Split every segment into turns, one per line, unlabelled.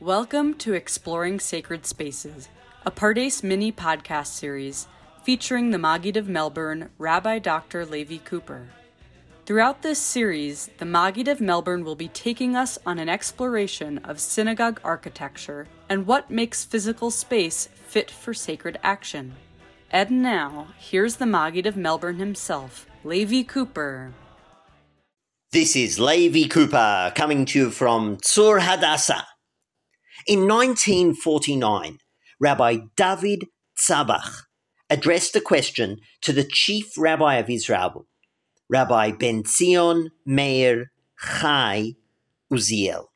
Welcome to Exploring Sacred Spaces, a Pardes mini podcast series featuring the Maggid of Melbourne, Rabbi Dr. Levi Cooper. Throughout this series, the Maggid of Melbourne will be taking us on an exploration of synagogue architecture and what makes physical space fit for sacred action. And now, here's the Maggid of Melbourne himself, Levi Cooper.
This is Levi Cooper coming to you from Tzur Hadassah. In 1949, Rabbi David Tzabach addressed a question to the chief rabbi of Israel, Rabbi Ben Zion Meir Chai Uziel.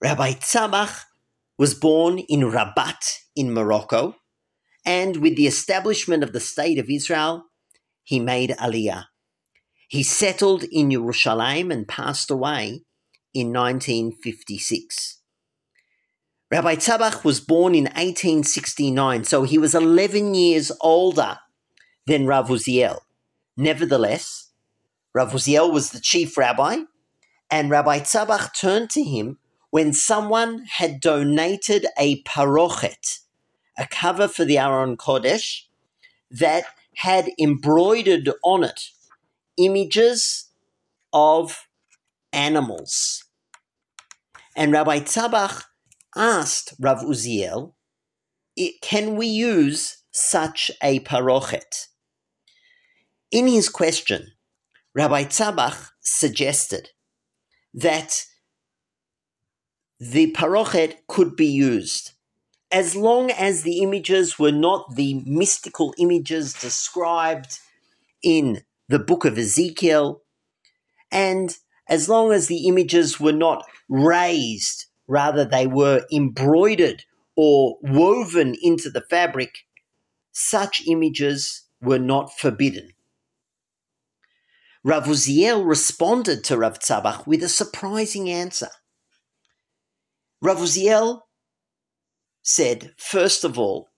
Rabbi Tzabach was born in Rabat in Morocco, and with the establishment of the State of Israel, he made Aliyah. He settled in Jerusalem and passed away in 1956. Rabbi Tabach was born in 1869, so he was 11 years older than Rav Uziel. Nevertheless, Rav Uziel was the chief rabbi, and Rabbi Tabach turned to him when someone had donated a parochet, a cover for the Aron Kodesh, that had embroidered on it images of animals. And Rabbi Tzabach asked Rav Uziel, can we use such a parochet? In his question, Rabbi Tzabach suggested that the parochet could be used as long as the images were not the mystical images described in the book of Ezekiel, and as long as the images were not raised Rather, they were embroidered or woven into the fabric. Such images were not forbidden. Rav Uziel responded to Rav Tzabach with a surprising answer. Rav Uziel said, first of all,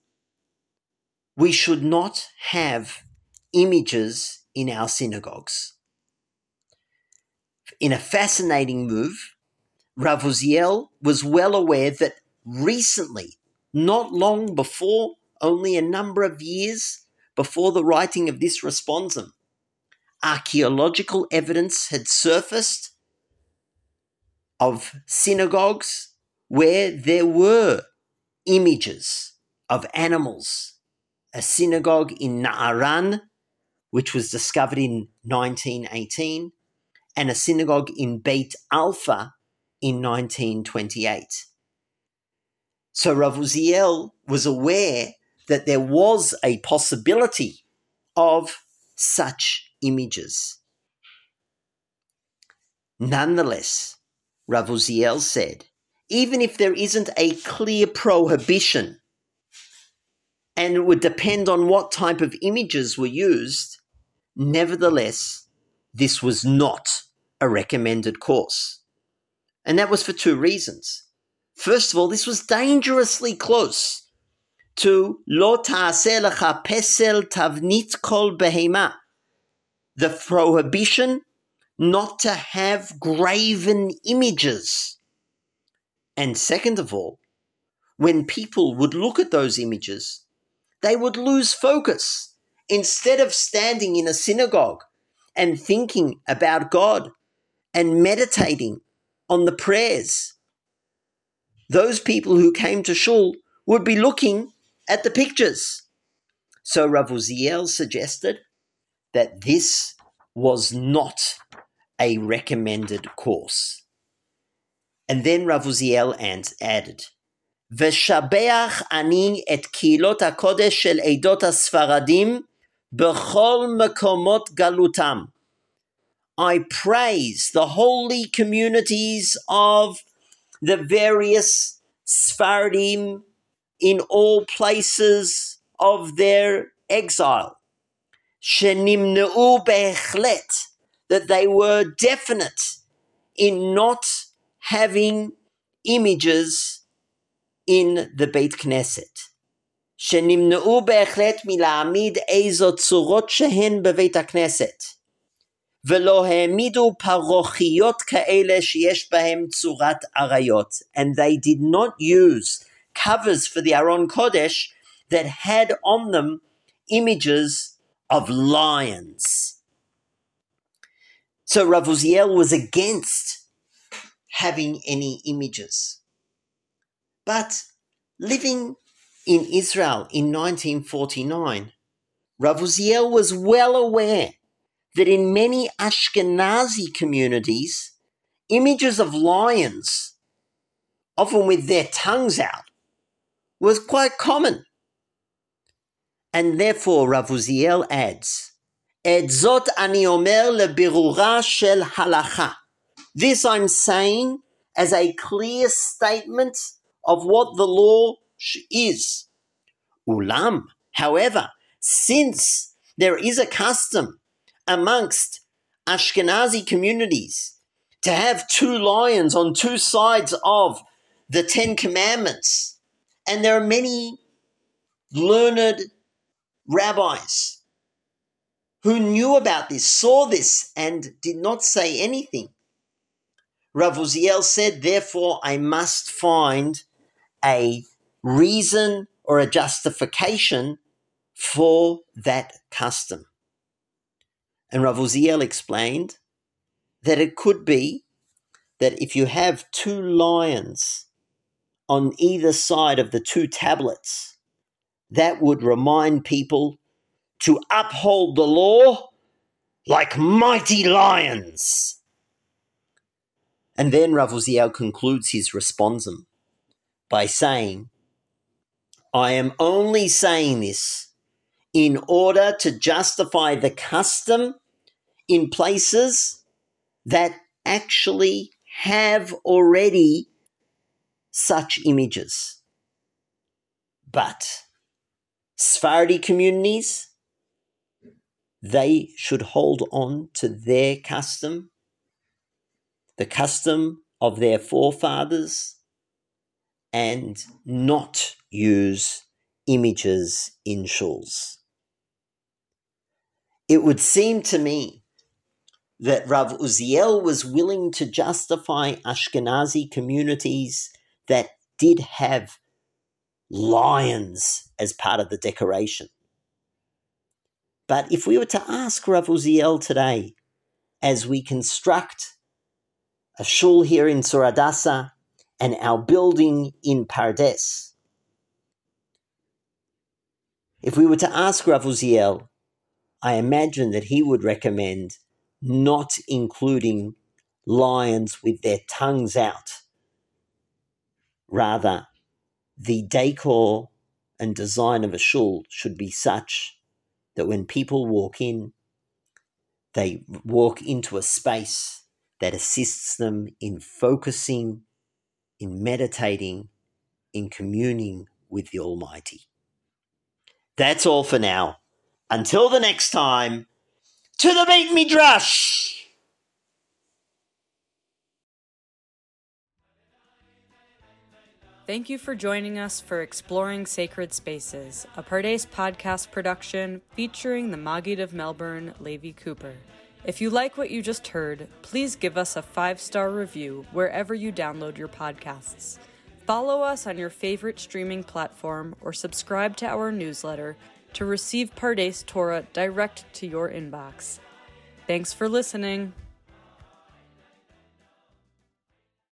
we should not have images in our synagogues. In a fascinating move, Rav Uziel was well aware that recently, not long before, only a number of years before the writing of this responsum, archaeological evidence had surfaced of synagogues where there were images of animals. A synagogue in Na'aran, which was discovered in 1918, and a synagogue in Beit Alpha, in 1928. So Rav Uziel was aware that there was a possibility of such images. Nonetheless, Rav Uziel said, even if there isn't a clear prohibition, and it would depend on what type of images were used, nevertheless, this was not a recommended course. And that was for two reasons. First of all, this was dangerously close to lo lecha pesel tavnit kol behema, the prohibition not to have graven images. And second of all, when people would look at those images, they would lose focus. Instead of standing in a synagogue and thinking about God and meditating on the prayers. Those people who came to Shul would be looking at the pictures. So Rav Uziel suggested that this was not a recommended course. And then Rav Uziel added, ושבח אני et kilot הקודש של eidot ha'sfaradim bechol mekomot galutam. I praise the holy communities of the various Sfardim in all places of their exile. Shenimneu behechlet, that they were definite in not having images in the Beit Knesset. שנמנעו בהחלט מלהעמיד איזו צורות שהן בבית הכנסת. ולא העמידו פרוכיות כאלה שיש בהם צורת And they did not use covers for the Aron Kodesh that had on them images of lions. So Rav Uziel was against having any images. But living in Israel in 1949, Rav Uziel was well aware that in many Ashkenazi communities, images of lions, often with their tongues out, was quite common. And therefore, Rav Uziel adds, Et zot ani omer shel halacha. This I'm saying as a clear statement of what the law is. Ulam, however, since there is a custom amongst Ashkenazi communities to have two lions on two sides of the Ten Commandments, and there are many learned rabbis who knew about this, saw this, and did not say anything. Rav Uziel said, therefore, I must find a reason or a justification for that custom. And Rav Uziel explained that it could be that if you have two lions on either side of the two tablets, that would remind people to uphold the law like mighty lions. And then Rav Uziel concludes his responsum by saying, I am only saying this in order to justify the custom in places that actually have already such images. But Sephardi communities, they should hold on to their custom, the custom of their forefathers, and not use images in shuls. It would seem to me that Rav Uziel was willing to justify Ashkenazi communities that did have lions as part of the decoration. But if we were to ask Rav Uziel today, as we construct a shul here in Tzur Hadassah and our building in Pardes, if we were to ask Rav Uziel, I imagine that he would recommend not including lions with their tongues out. Rather, the decor and design of a shul should be such that when people walk in, they walk into a space that assists them in focusing, in meditating, in communing with the Almighty. That's all for now. Until the next time, to the Beit Midrash!
Thank you for joining us for Exploring Sacred Spaces, a Pardes podcast production featuring the Maggid of Melbourne, Levi Cooper. If you like what you just heard, please give us a five star review wherever you download your podcasts. Follow us on your favorite streaming platform or subscribe to our newsletter to receive Pardes Torah direct to your inbox. Thanks for listening.